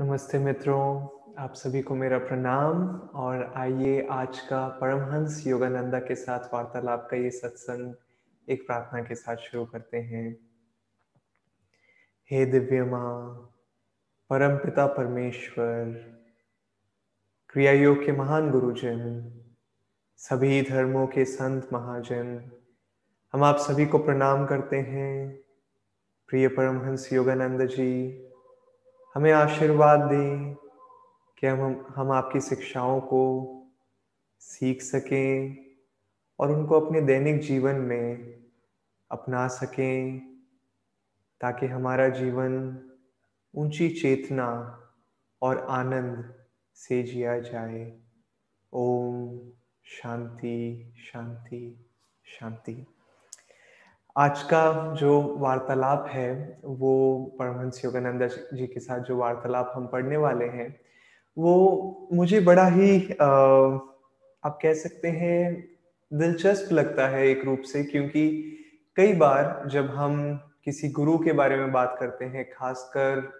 नमस्ते मित्रों, आप सभी को मेरा प्रणाम और आइए आज का परमहंस योगानंदा के साथ वार्तालाप का ये सत्संग एक प्रार्थना के साथ शुरू करते हैं। हे दिव्य माँ, परम पिता परमेश्वर क्रिया योग के महान गुरुजन, सभी धर्मों के संत महाजन, हम आप सभी को प्रणाम करते हैं। प्रिय परमहंस योगानंद जी हमें आशीर्वाद दें कि हम हम आपकी शिक्षाओं को सीख सकें और उनको अपने दैनिक जीवन में अपना सकें, ताकि हमारा जीवन ऊँची चेतना और आनंद से जिया जाए। ओम शांति शांति शांति। आज का जो वार्तालाप है वो परमहंस योगानंद जी के साथ जो वार्तालाप हम पढ़ने वाले हैं वो मुझे बड़ा ही आ, आप कह सकते हैं दिलचस्प लगता है एक रूप से क्योंकि कई बार जब हम किसी गुरु के बारे में बात करते हैं खासकर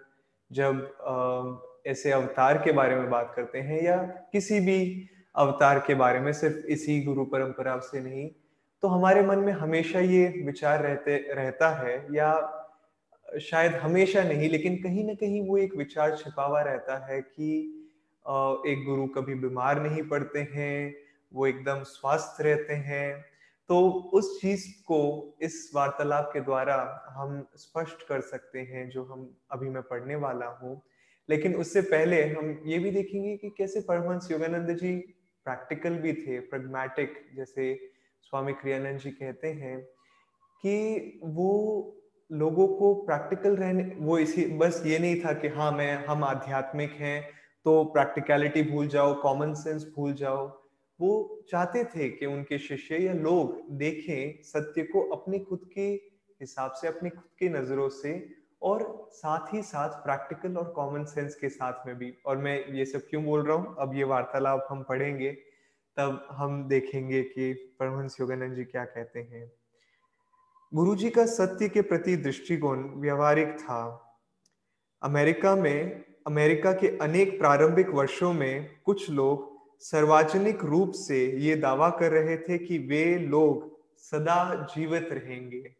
जब आ, ऐसे अवतार के बारे में बात करते हैं या किसी भी अवतार के बारे में सिर्फ़ इसी गुरु परंपरा से नहीं तो हमारे मन में हमेशा ये विचार रहते, रहता है या शायद हमेशा नहीं, लेकिन कहीं ना कहीं वो एक विचार छिपा हुआ रहता है कि एक गुरु कभी बीमार नहीं पड़ते हैं, वो एकदम स्वस्थ रहते हैं। तो उस चीज़ को, इस वार्तालाप के द्वारा हम स्पष्ट कर सकते हैं, जो हम अभी मैं पढ़ने वाला हूँ। लेकिन उससे पहले हम ये भी देखेंगे कि कैसे परमहंस योगानंद जी प्रैक्टिकल भी थे, प्रगमैटिक, जैसे स्वामी क्रियानंद जी कहते हैं कि वो लोगों को प्रैक्टिकल रहने, वो इसी, बस ये नहीं था कि हाँ मैं, हम आध्यात्मिक हैं तो प्रैक्टिकलिटी भूल जाओ कॉमन सेंस भूल जाओ। वो चाहते थे कि उनके शिष्य या लोग देखें सत्य को अपनी खुद के हिसाब से, अपनी खुद की नज़रों से और साथ ही साथ प्रैक्टिकल और कॉमन सेंस के साथ में भी। और मैं ये सब क्यों बोल रहा हूँ? अब ये वार्तालाप हम पढ़ेंगे। तब हम देखेंगे कि परमहंस योगानंद जी क्या कहते हैं। गुरु जी का सत्य के प्रति दृष्टिकोण व्यवहारिक था। अमेरिका में, अमेरिका के अनेक प्रारंभिक वर्षों में कुछ लोग सार्वजनिक रूप से ये दावा कर रहे थे कि वे लोग सदा जीवित रहेंगे।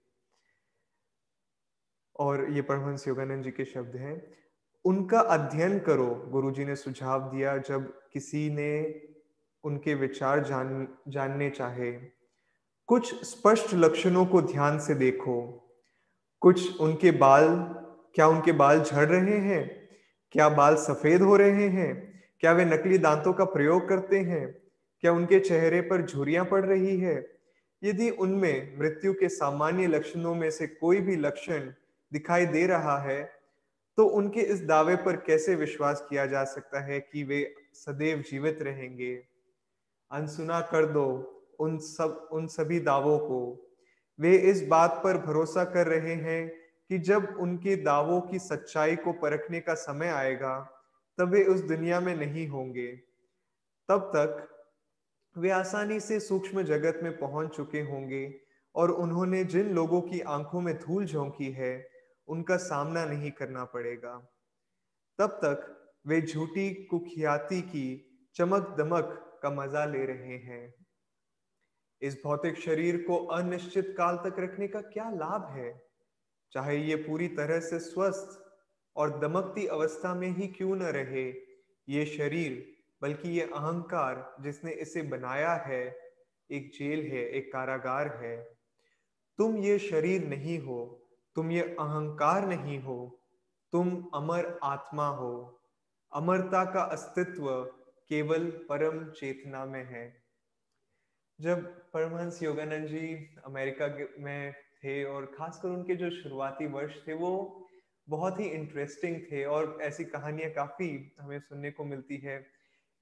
और ये परमहंस योगानंद जी के शब्द हैं। उनका अध्ययन करो, गुरुजी ने सुझाव दिया, जब किसी ने उनके विचार जान, जानने चाहे। कुछ स्पष्ट लक्षणों को ध्यान से देखो। कुछ उनके बाल, क्या उनके बाल झड़ रहे हैं? क्या बाल सफ़ेद हो रहे हैं? क्या वे नकली दांतों का प्रयोग करते हैं? क्या उनके चेहरे पर झुरियाँ पड़ रही है? यदि उनमें मृत्यु के सामान्य लक्षणों में से कोई भी लक्षण दिखाई दे रहा है तो उनके इस दावे पर कैसे विश्वास किया जा सकता है कि वे सदैव जीवित रहेंगे? अनसुना कर दो उन सब, उन सभी दावों को। वे इस बात पर भरोसा कर रहे हैं कि जब उनके दावों की सच्चाई को परखने का समय आएगा, तब वे उस दुनिया में नहीं होंगे। तब तक वे आसानी से सूक्ष्म जगत में पहुँच चुके होंगे और उन्होंने जिन लोगों की आँखों में धूल झोंकी है, उनका सामना नहीं करना पड़ेगा। तब तक वे झूठी कुख्याति की चमक दमक का मज़ा ले रहे हैं। इस भौतिक शरीर को अनिश्चित काल तक रखने का क्या लाभ है? चाहे ये पूरी तरह से स्वस्थ और दमकती अवस्था में ही क्यों न रहे, ये शरीर, बल्कि ये अहंकार जिसने इसे बनाया है, एक जेल है, एक कारागार है। तुम ये शरीर नहीं हो, तुम ये अहंकार नहीं हो, तुम अमर आत्मा हो। अमरता का अस्तित्व केवल परम चेतना में है। जब परमहंस योगानंद जी अमेरिका में थे और खासकर उनके जो शुरुआती वर्ष थे वो बहुत ही इंटरेस्टिंग थे और ऐसी कहानियाँ काफ़ी हमें सुनने को मिलती है।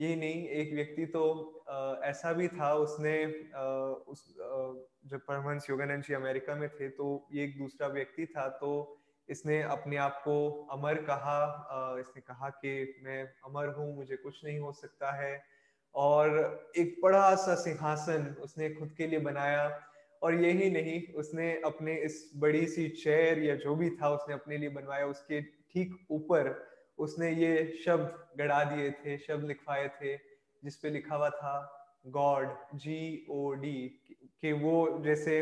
ये नहीं एक व्यक्ति तो आ, ऐसा भी था उसने आ, उस आ, जब परमहंस योगानंद जी अमेरिका में थे तो ये एक दूसरा व्यक्ति था तो इसने अपने आप को अमर कहा इसने कहा कि मैं अमर हूँ, मुझे कुछ नहीं हो सकता है। और एक बड़ा सा सिंहासन उसने खुद के लिए बनाया। और यही नहीं, उसने अपने इस बड़ी सी चेयर या जो भी था उसने अपने लिए बनवाया। उसके ठीक ऊपर उसने ये शब्द गड़ा दिए थे, शब्द लिखवाए थे जिसपे लिखा हुआ था, गॉड, जी ओ डी, कि वो जैसे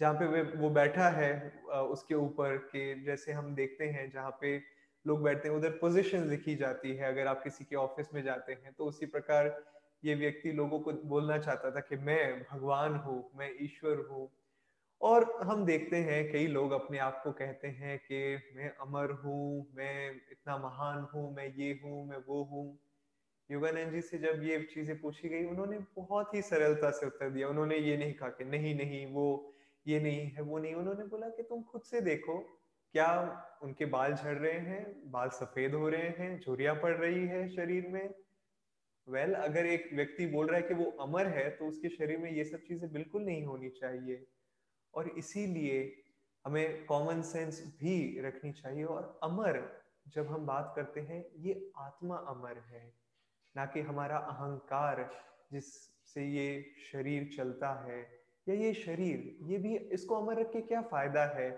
जहाँ पे वे, वो बैठा है उसके ऊपर के जैसे हम देखते हैं, जहाँ पे लोग बैठते हैं, उधर पोजीशन लिखी जाती है, अगर आप किसी के ऑफ़िस में जाते हैं तो उसी प्रकार ये व्यक्ति लोगों को बोलना चाहता था कि मैं भगवान हूँ, मैं ईश्वर हूँ। और हम देखते हैं, कई लोग अपने आप को कहते हैं कि मैं अमर हूँ, मैं इतना महान हूँ, मैं ये हूँ, मैं वो हूँ। योगानंद जी से जब ये चीज़ें पूछी गई, उन्होंने बहुत ही सरलता से उत्तर दिया। उन्होंने ये नहीं कहा कि नहीं नहीं, वो ये नहीं है वो नहीं उन्होंने बोला कि तुम खुद से देखो क्या उनके बाल झड़ रहे हैं बाल सफ़ेद हो रहे हैं झुरिया पड़ रही है शरीर में। वेल well, अगर एक व्यक्ति बोल रहा है कि वो अमर है तो उसके शरीर में ये सब चीज़ें बिल्कुल नहीं होनी चाहिए। और इसीलिए हमें कॉमन सेंस भी रखनी चाहिए। और अमर जब हम बात करते हैं ये आत्मा अमर है। ना कि हमारा अहंकार जिससे ये शरीर चलता है। या ये शरीर, ये भी, इसको अमर रख के क्या फ़ायदा है?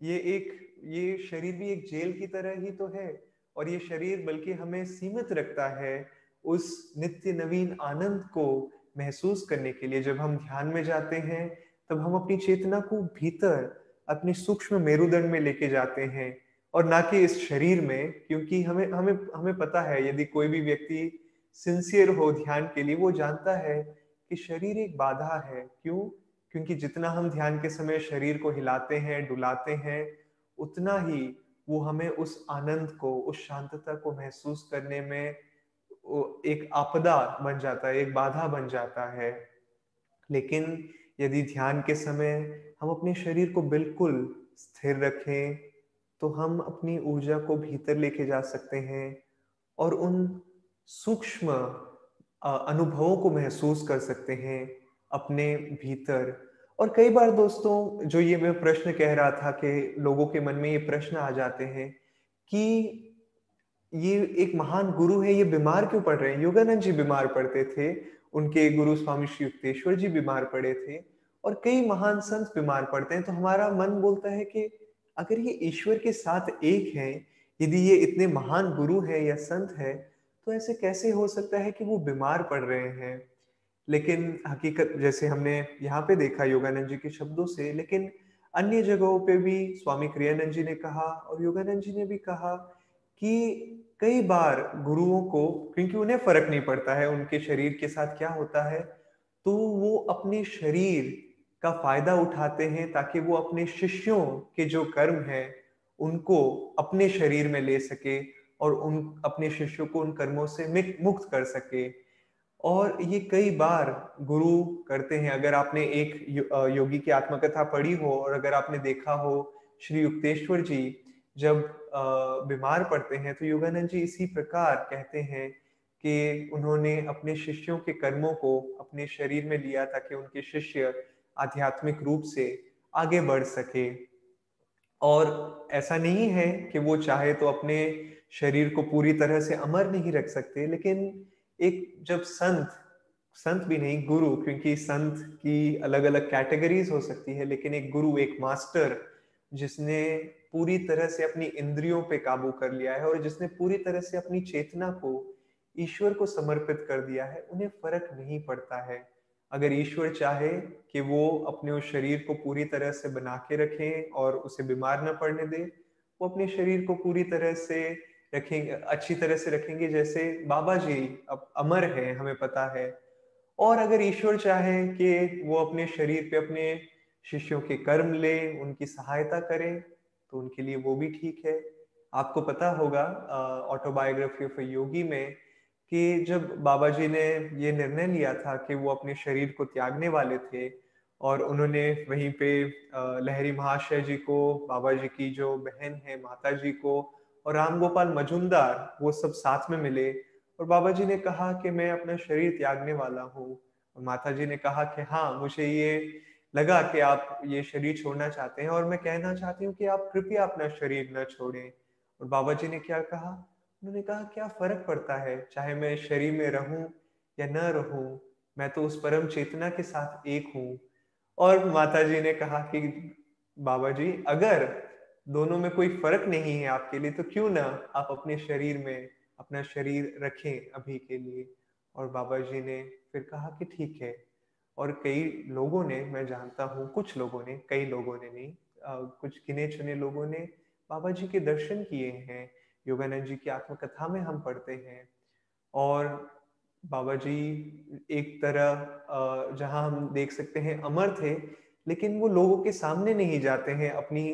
ये एक, ये शरीर भी एक जेल की तरह ही तो है और ये शरीर बल्कि हमें सीमित रखता है उस नित्य नवीन आनंद को महसूस करने के लिए। जब हम ध्यान में जाते हैं, तब हम अपनी चेतना को भीतर अपने सूक्ष्म मेरुदंड में लेके जाते हैं और ना कि इस शरीर में, क्योंकि हमें हमें हमें पता है, यदि कोई भी व्यक्ति सिंसियर हो ध्यान के लिए, वो जानता है कि शरीर एक बाधा है। क्यों? क्योंकि जितना हम ध्यान के समय शरीर को हिलाते हैं, डुलाते हैं, उतना ही वो हमें उस आनंद को, उस शांतता को महसूस करने में एक आपदा बन जाता है, एक बाधा बन जाता है। लेकिन यदि ध्यान के समय हम अपने शरीर को बिल्कुल स्थिर रखें तो हम अपनी ऊर्जा को भीतर लेके जा सकते हैं और उन सूक्ष्म अनुभवों को महसूस कर सकते हैं। अपने भीतर। और कई बार दोस्तों, जो ये मैं प्रश्न कह रहा था कि लोगों के मन में ये प्रश्न आ जाते हैं कि ये एक महान गुरु है, ये बीमार क्यों पड़ रहे हैं? योगानंद जी बीमार पड़ते थे, उनके गुरु स्वामी श्री युक्तेश्वर जी बीमार पड़े थे और कई महान संत बीमार पड़ते हैं। तो हमारा मन बोलता है कि अगर ये ईश्वर के साथ एक है, यदि ये इतने महान गुरु है या संत है तो ऐसे कैसे हो सकता है कि वो बीमार पड़ रहे हैं? लेकिन हकीकत, जैसे हमने यहाँ पे देखा योगानंद जी के शब्दों से, लेकिन अन्य जगहों पे भी स्वामी क्रियानंद जी ने कहा और योगानंद जी ने भी कहा कि कई बार गुरुओं को, क्योंकि उन्हें फ़र्क नहीं पड़ता है उनके शरीर के साथ क्या होता है तो वो अपने शरीर का फ़ायदा उठाते हैं ताकि वो अपने शिष्यों के जो कर्म है, उनको अपने शरीर में ले सके और उन, अपने शिष्यों को उन कर्मों से मुक्त कर सके। और ये कई बार गुरु करते हैं। अगर आपने एक योगी की आत्मकथा पढ़ी हो और अगर आपने देखा हो श्री युक्तेश्वर जी जब बीमार पड़ते हैं तो योगानंद जी इसी प्रकार कहते हैं कि उन्होंने अपने शिष्यों के कर्मों को अपने शरीर में लिया ताकि उनके शिष्य आध्यात्मिक रूप से आगे बढ़ सके। और ऐसा नहीं है कि वो चाहे तो अपने शरीर को पूरी तरह से अमर नहीं रख सकते, लेकिन एक जब संत संत भी नहीं, गुरु, क्योंकि संत की अलग अलग कैटेगरीज हो सकती है, लेकिन एक गुरु, एक मास्टर जिसने पूरी तरह से अपनी इंद्रियों पे काबू कर लिया है और जिसने पूरी तरह से अपनी चेतना को, ईश्वर को समर्पित कर दिया है, उन्हें फ़र्क नहीं पड़ता है। अगर ईश्वर चाहे कि वो अपने उस शरीर को पूरी तरह से बना के रखें और उसे बीमार न पड़ने दे, वो अपने शरीर को पूरी तरह से रखेंगे, अच्छी तरह से रखेंगे, जैसे बाबा जी अब अमर है, हमें पता है। और अगर ईश्वर चाहे कि वो अपने शरीर पे अपने शिष्यों के कर्म ले, उनकी सहायता करें तो उनके लिए वो भी ठीक है। आपको पता होगा ऑटोबायोग्राफी ऑफ़ योगी में कि जब बाबा जी ने ये निर्णय लिया था कि वो अपने शरीर को त्यागने वाले थे, और उन्होंने वहीं पे लहरी महाशय जी को, बाबा जी की जो बहन है, माता जी को और राम गोपाल मजुमदार वो सब साथ में मिले और बाबा जी ने कहा कि मैं अपना शरीर त्यागने वाला हूँ। और माता जी ने कहा कि हाँ मुझे ये लगा कि आप ये शरीर छोड़ना चाहते हैं और मैं कहना चाहती हूँ कि आप कृपया अपना शरीर न छोड़ें। और बाबा जी ने क्या कहा? उन्होंने कहा, क्या फ़र्क पड़ता है? चाहे मैं शरीर में रहूँ या न रहूँ, मैं तो उस परम चेतना के साथ एक हूँ। और माता जी ने कहा कि बाबा जी अगर दोनों में कोई फ़र्क नहीं है आपके लिए तो क्यों ना आप अपने शरीर में अपना शरीर रखें अभी के लिए? और बाबा जी ने फिर कहा कि ठीक है। और कई लोगों ने मैं जानता हूँ कुछ लोगों ने कई लोगों ने नहीं आ, कुछ गिने चुने लोगों ने बाबा जी के दर्शन किए हैं योगानंद जी की आत्मकथा में हम पढ़ते हैं। और बाबा जी एक तरह जहाँ हम देख सकते हैं अमर थे लेकिन वो लोगों के सामने नहीं जाते हैं अपनी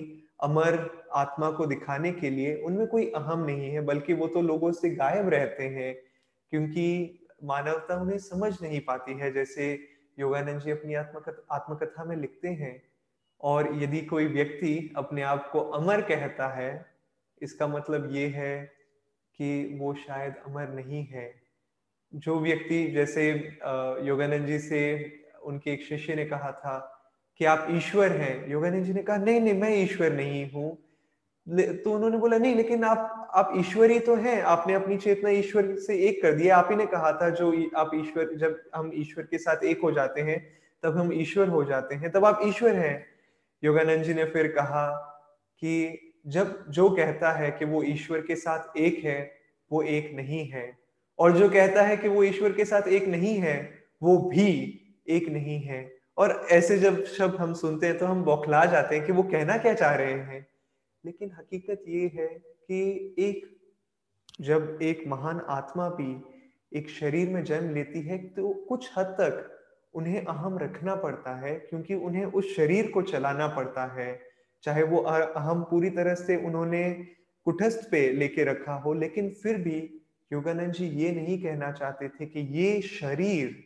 अमर आत्मा को दिखाने के लिए उनमें कोई अहम नहीं है, बल्कि वो तो लोगों से गायब रहते हैं, क्योंकि मानवता उन्हें समझ नहीं पाती है। जैसे योगानंद जी अपनी आत्मकथा में लिखते हैं, और यदि कोई व्यक्ति अपने आप को अमर कहता है, इसका मतलब ये है कि वो शायद अमर नहीं है। जो व्यक्ति, जैसे योगानंद जी से उनके एक शिष्य ने कहा था कि आप ईश्वर हैं। योगानंद जी ने कहा, नहीं नहीं, मैं ईश्वर नहीं हूँ। तो उन्होंने बोला, नहीं, लेकिन आप आप ईश्वर ही तो हैं। आपने अपनी चेतना ईश्वर से एक कर दिया आप ही ने कहा था, जो आप ईश्वर, जब हम ईश्वर के साथ एक हो जाते हैं, तब हम ईश्वर हो जाते हैं। तब आप ईश्वर हैं। योगानंद जी ने फिर कहा कि जब, जो कहता है कि वो ईश्वर के साथ एक है, वो एक नहीं है। और जो कहता है कि वो ईश्वर के साथ एक नहीं है, वो भी एक नहीं है। और ऐसे जब शब्द हम सुनते हैं तो हम बौखला जाते हैं कि वो कहना क्या चाह रहे हैं। लेकिन हकीकत ये है कि एक, जब एक महान आत्मा भी एक शरीर में जन्म लेती है तो कुछ हद तक उन्हें अहम रखना पड़ता है, क्योंकि उन्हें उस शरीर को चलाना पड़ता है। चाहे वो अहम पूरी तरह से उन्होंने कुटस्थ पे लेके रखा हो, लेकिन फिर भी योगानंद जी ये नहीं कहना चाहते थे कि ये शरीर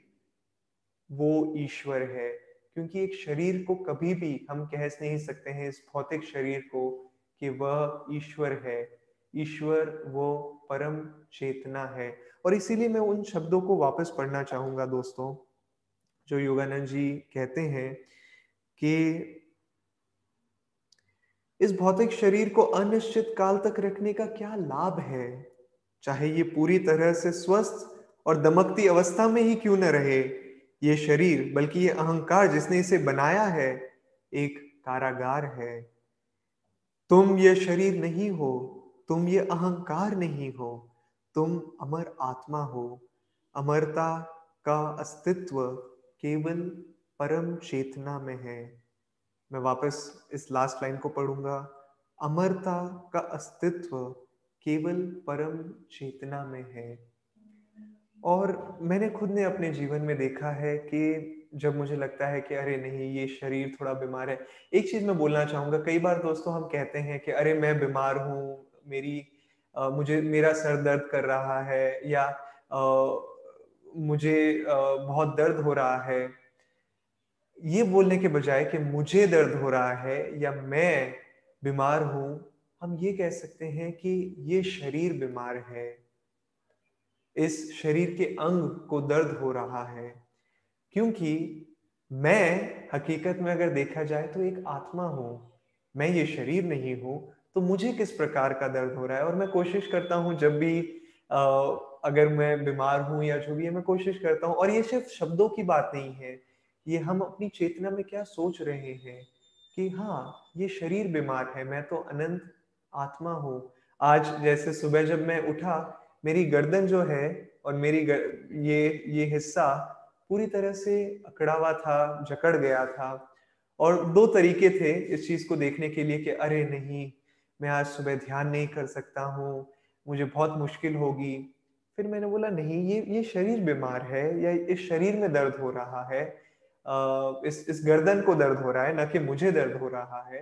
वो ईश्वर है। क्योंकि एक शरीर को कभी भी हम कह नहीं सकते हैं इस भौतिक शरीर को कि वह ईश्वर है। ईश्वर वो परम चेतना है। और इसीलिए मैं उन शब्दों को वापस पढ़ना चाहूँगा दोस्तों, जो योगानंद जी कहते हैं कि इस भौतिक शरीर को अनिश्चित काल तक रखने का क्या लाभ है? चाहे ये पूरी तरह से स्वस्थ और दमकती अवस्था में ही क्यों न रहे ये शरीर, बल्कि ये अहंकार जिसने इसे बनाया है, एक कारागार है। तुम ये शरीर नहीं हो, तुम ये अहंकार नहीं हो, तुम अमर आत्मा हो। अमरता का अस्तित्व केवल परम चेतना में है। मैं वापस इस लास्ट लाइन को पढ़ूँगा। अमरता का अस्तित्व केवल परम चेतना में है। और मैंने खुद ने अपने जीवन में देखा है कि जब मुझे लगता है कि अरे नहीं ये शरीर थोड़ा बीमार है एक चीज़ मैं बोलना चाहूँगा कई बार दोस्तों हम कहते हैं कि अरे मैं बीमार हूँ मेरी आ, मुझे मेरा सर दर्द कर रहा है या आ, मुझे आ, बहुत दर्द हो रहा है। ये बोलने के बजाय कि मुझे दर्द हो रहा है या मैं बीमार हूँ हम ये कह सकते हैं कि ये शरीर बीमार है। इस शरीर के अंग को दर्द हो रहा है। क्योंकि मैं हकीकत में अगर देखा जाए तो एक आत्मा हूँ। मैं ये शरीर नहीं हूँ तो मुझे किस प्रकार का दर्द हो रहा है? और मैं कोशिश करता हूँ जब भी आ, अगर मैं बीमार हूँ या जो भी है मैं कोशिश करता हूँ। और ये सिर्फ़ शब्दों की बात नहीं है। ये हम अपनी चेतना में क्या सोच रहे हैं कि हाँ ये शरीर बीमार है मैं तो अनंत आत्मा हूँ। आज जैसे सुबह जब मैं उठा मेरी गर्दन जो है और मेरी गर, ये ये हिस्सा पूरी तरह से अकड़ा हुआ था जकड़ गया था। और दो तरीके थे इस चीज़ को देखने के लिए कि अरे नहीं मैं आज सुबह ध्यान नहीं कर सकता हूँ मुझे बहुत मुश्किल होगी। फिर मैंने बोला नहीं ये ये शरीर बीमार है या इस शरीर में दर्द हो रहा है इस इस गर्दन को दर्द हो रहा है ना कि मुझे दर्द हो रहा है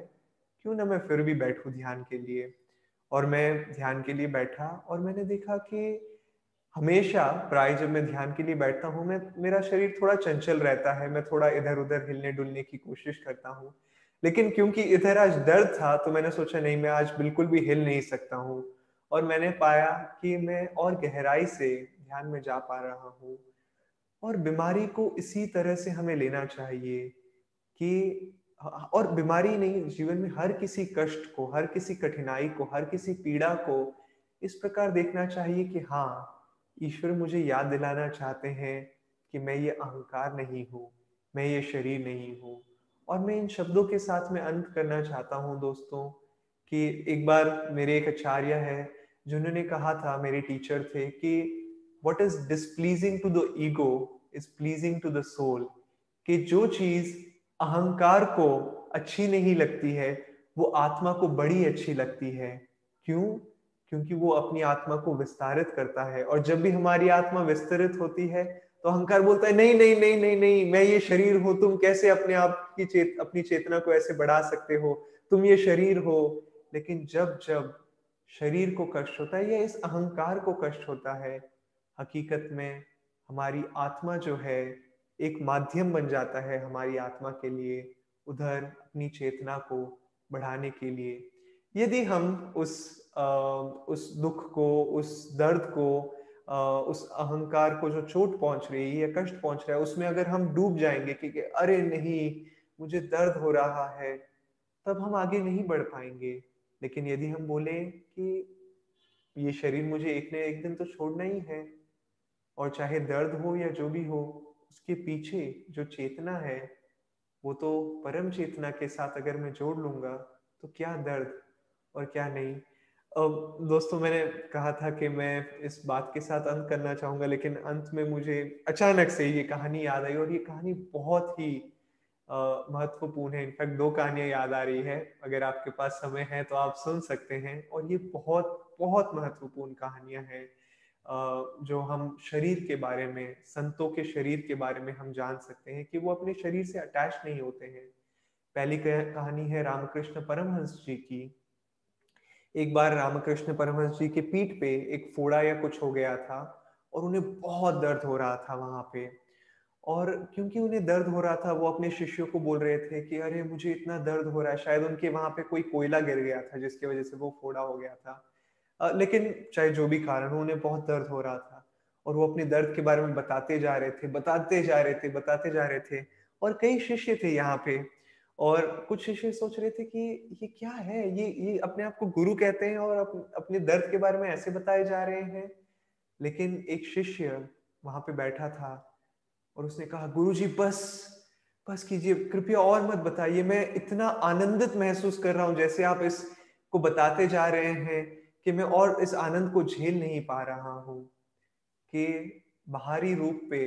क्यों ना मैं फिर भी बैठू ध्यान के लिए? और मैं ध्यान के लिए बैठा और मैंने देखा कि हमेशा प्राय जब मैं ध्यान के लिए बैठता हूँ, मैं, मेरा शरीर थोड़ा चंचल रहता है, मैं थोड़ा इधर उधर हिलने डुलने की कोशिश करता हूँ। लेकिन क्योंकि इधर आज दर्द था तो मैंने सोचा, नहीं, मैं आज बिल्कुल भी हिल नहीं सकता हूँ। और मैंने पाया कि मैं और गहराई से ध्यान में जा पा रहा हूँ। और बीमारी को इसी तरह से हमें लेना चाहिए कि और बीमारी नहीं जीवन में हर किसी कष्ट को, हर किसी कठिनाई को, हर किसी पीड़ा को इस प्रकार देखना चाहिए कि हाँ ईश्वर मुझे याद दिलाना चाहते हैं कि मैं ये अहंकार नहीं हूँ, मैं ये शरीर नहीं हूँ। और मैं इन शब्दों के साथ में अंत करना चाहता हूँ दोस्तों कि एक बार मेरे एक आचार्य है जिन्होंने कहा था, मेरे टीचर थे कि what is displeasing to the ego is pleasing to the soul कि जो चीज़ अहंकार को अच्छी नहीं लगती है, वो आत्मा को बड़ी अच्छी लगती है। क्यों? क्योंकि वो अपनी आत्मा को विस्तारित करता है और जब भी हमारी आत्मा विस्तरित होती है तो अहंकार बोलता है, नहीं नहीं नहीं नहीं नहीं, मैं ये शरीर हूँ, तुम कैसे अपने आप की चेत, अपनी चेतना को ऐसे बढ़ा सकते हो? तुम ये शरीर हो। लेकिन जब जब शरीर को कष्ट होता है, या इस अहंकार को कष्ट होता है, हकीकत में हमारी आत्मा जो है एक माध्यम बन जाता है हमारी आत्मा के लिए उधर अपनी चेतना को बढ़ाने के लिए। यदि हम उस आ, उस दुख को उस दर्द को आ, उस अहंकार को जो चोट पहुँच रही है या कष्ट पहुँच रहा है उसमें अगर हम डूब जाएँगे कि अरे नहीं मुझे दर्द हो रहा है तब हम आगे नहीं बढ़ पाएँगे। लेकिन यदि हम बोले कि ये शरीर मुझे एक न एक दिन तो छोड़ना ही है और चाहे दर्द हो या जो भी हो उसके पीछे जो चेतना है, वो तो परम चेतना के साथ अगर मैं जोड़ लूँगा तो क्या दर्द और क्या नहीं? अब दोस्तों, मैंने कहा था कि मैं इस बात के साथ अंत करना चाहूँगा, लेकिन अंत में मुझे अचानक से ये कहानी याद आई और ये कहानी बहुत ही महत्वपूर्ण है। इनफैक्ट दो कहानियाँ याद आ रही है। अगर आपके पास समय है तो आप सुन सकते हैं और ये बहुत बहुत महत्वपूर्ण कहानियाँ हैं। जो हम शरीर के बारे में, संतों के शरीर के बारे में हम जान सकते हैं कि वो अपने शरीर से अटैच नहीं होते हैं। पहली कहानी है रामकृष्ण परमहंस जी की। एक बार रामकृष्ण परमहंस जी के पीठ पे एक फोड़ा या कुछ हो गया था और उन्हें बहुत दर्द हो रहा था वहाँ पे। और क्योंकि उन्हें दर्द हो रहा था, वो अपने शिष्यों को बोल रहे थे कि, अरे, मुझे इतना दर्द हो रहा है, शायद उनके वहाँ पे कोई कोयला गिर गया था जिसकी वजह से वो फोड़ा हो गया था। लेकिन चाहे जो भी कारण हो उन्हें बहुत दर्द हो रहा था। और वो अपने दर्द के बारे में बताते जा रहे थे बताते जा रहे थे बताते जा रहे थे। और कई शिष्य थे यहाँ पे। और कुछ शिष्य सोच रहे थे कि ये क्या है? ये ये अपने आप को गुरु कहते हैं और अप, अपने दर्द के बारे में ऐसे बताए जा रहे हैं। लेकिन एक शिष्य वहाँ पे बैठा था और उसने कहा गुरु जी बस बस कीजिए कृपया और मत बताइए। मैं इतना आनंदित महसूस कर रहा हूँ जैसे आप इसको बताते जा रहे हैं। कि मैं और इस आनंद को झेल नहीं पा रहा हूँ कि बाहरी रूप पे,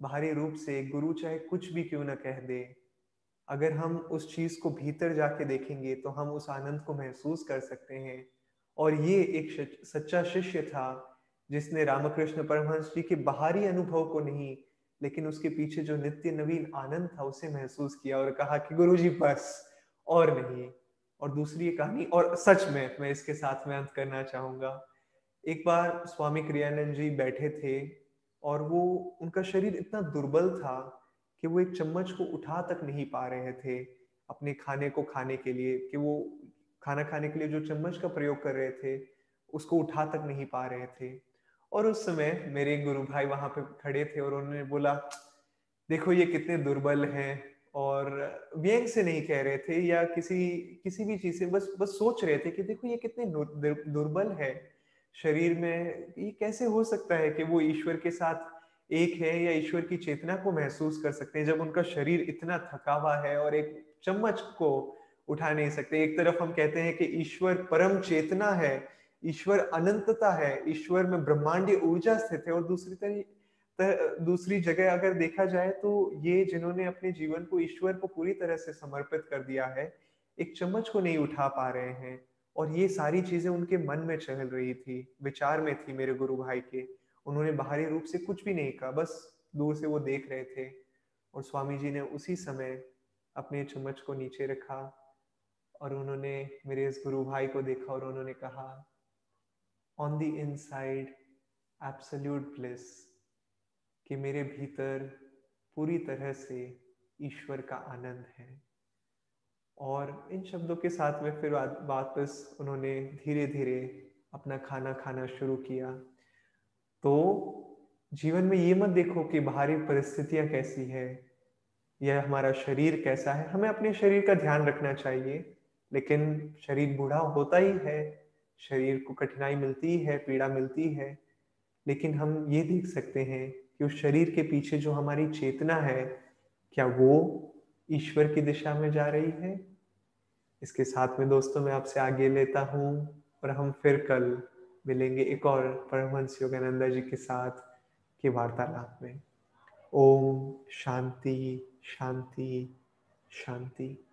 बाहरी रूप से गुरु चाहे कुछ भी क्यों ना कह दे, अगर हम उस चीज़ को भीतर जाके देखेंगे तो हम उस आनंद को महसूस कर सकते हैं। और ये एक सच्चा शिष्य था जिसने रामकृष्ण परमहंस जी के बाहरी अनुभव को नहीं, लेकिन उसके पीछे जो नित्य नवीन आनंद था उसे महसूस किया और कहा कि गुरु जी बस, और नहीं। और दूसरी कहानी, और सच में, मैं इसके साथ में अंत करना चाहूँगा। एक बार स्वामी क्रियानंद जी बैठे थे और वो, उनका शरीर इतना दुर्बल था कि वो एक चम्मच को उठा तक नहीं पा रहे थे अपने खाने को खाने के लिए, कि वो खाना खाने के लिए जो चम्मच का प्रयोग कर रहे थे, उसको उठा तक नहीं पा रहे थे। और उस समय मेरे गुरु भाई वहाँ पे खड़े थे और उन्होंने बोला, देखो ये कितने दुर्बल हैं और व्यंग से नहीं कह रहे थे या किसी किसी भी चीज़ से, बस बस सोच रहे थे कि देखो ये कितने दुर्बल है शरीर में। ये कैसे हो सकता है कि वो ईश्वर के साथ एक है या ईश्वर की चेतना को महसूस कर सकते हैं, जब उनका शरीर इतना थका हुआ है और एक चम्मच को उठा नहीं सकते? एक तरफ़ हम कहते हैं कि ईश्वर परम चेतना है, ईश्वर अनंतता है, ईश्वर में ब्रह्मांडीय ऊर्जा स्थित है और दूसरी तरह दूसरी जगह अगर देखा जाए तो ये जिन्होंने अपने जीवन को ईश्वर को पूरी तरह से समर्पित कर दिया है, एक चम्मच को नहीं उठा पा रहे हैं और ये सारी चीज़ें उनके मन में चल रही थी, विचार में थी मेरे गुरु भाई के। उन्होंने बाहरी रूप से कुछ भी नहीं कहा, बस दूर से वो देख रहे थे और स्वामी जी ने उसी समय अपने चम्मच को नीचे रखा और उन्होंने मेरे इस गुरु भाई को देखा और उन्होंने कहा on the inside absolute bliss कि मेरे भीतर पूरी तरह से ईश्वर का आनंद है। और इन शब्दों के साथ में फिर वापस उन्होंने धीरे धीरे अपना खाना खाना शुरू किया। तो जीवन में ये मत देखो कि बाहरी परिस्थितियाँ कैसी है, या हमारा शरीर कैसा है। हमें अपने शरीर का ध्यान रखना चाहिए, लेकिन शरीर बूढ़ा होता ही है, शरीर को कठिनाई मिलती है, पीड़ा मिलती है, लेकिन हम ये देख सकते हैं कि उस शरीर के पीछे जो हमारी चेतना है, क्या वो ईश्वर की दिशा में जा रही है? इसके साथ में दोस्तों, मैं आपसे आगे लेता हूँ और हम फिर कल मिलेंगे एक और परमहंस योगानंदा जी के साथ की वार्तालाप में। ओम शांति शांति शांति।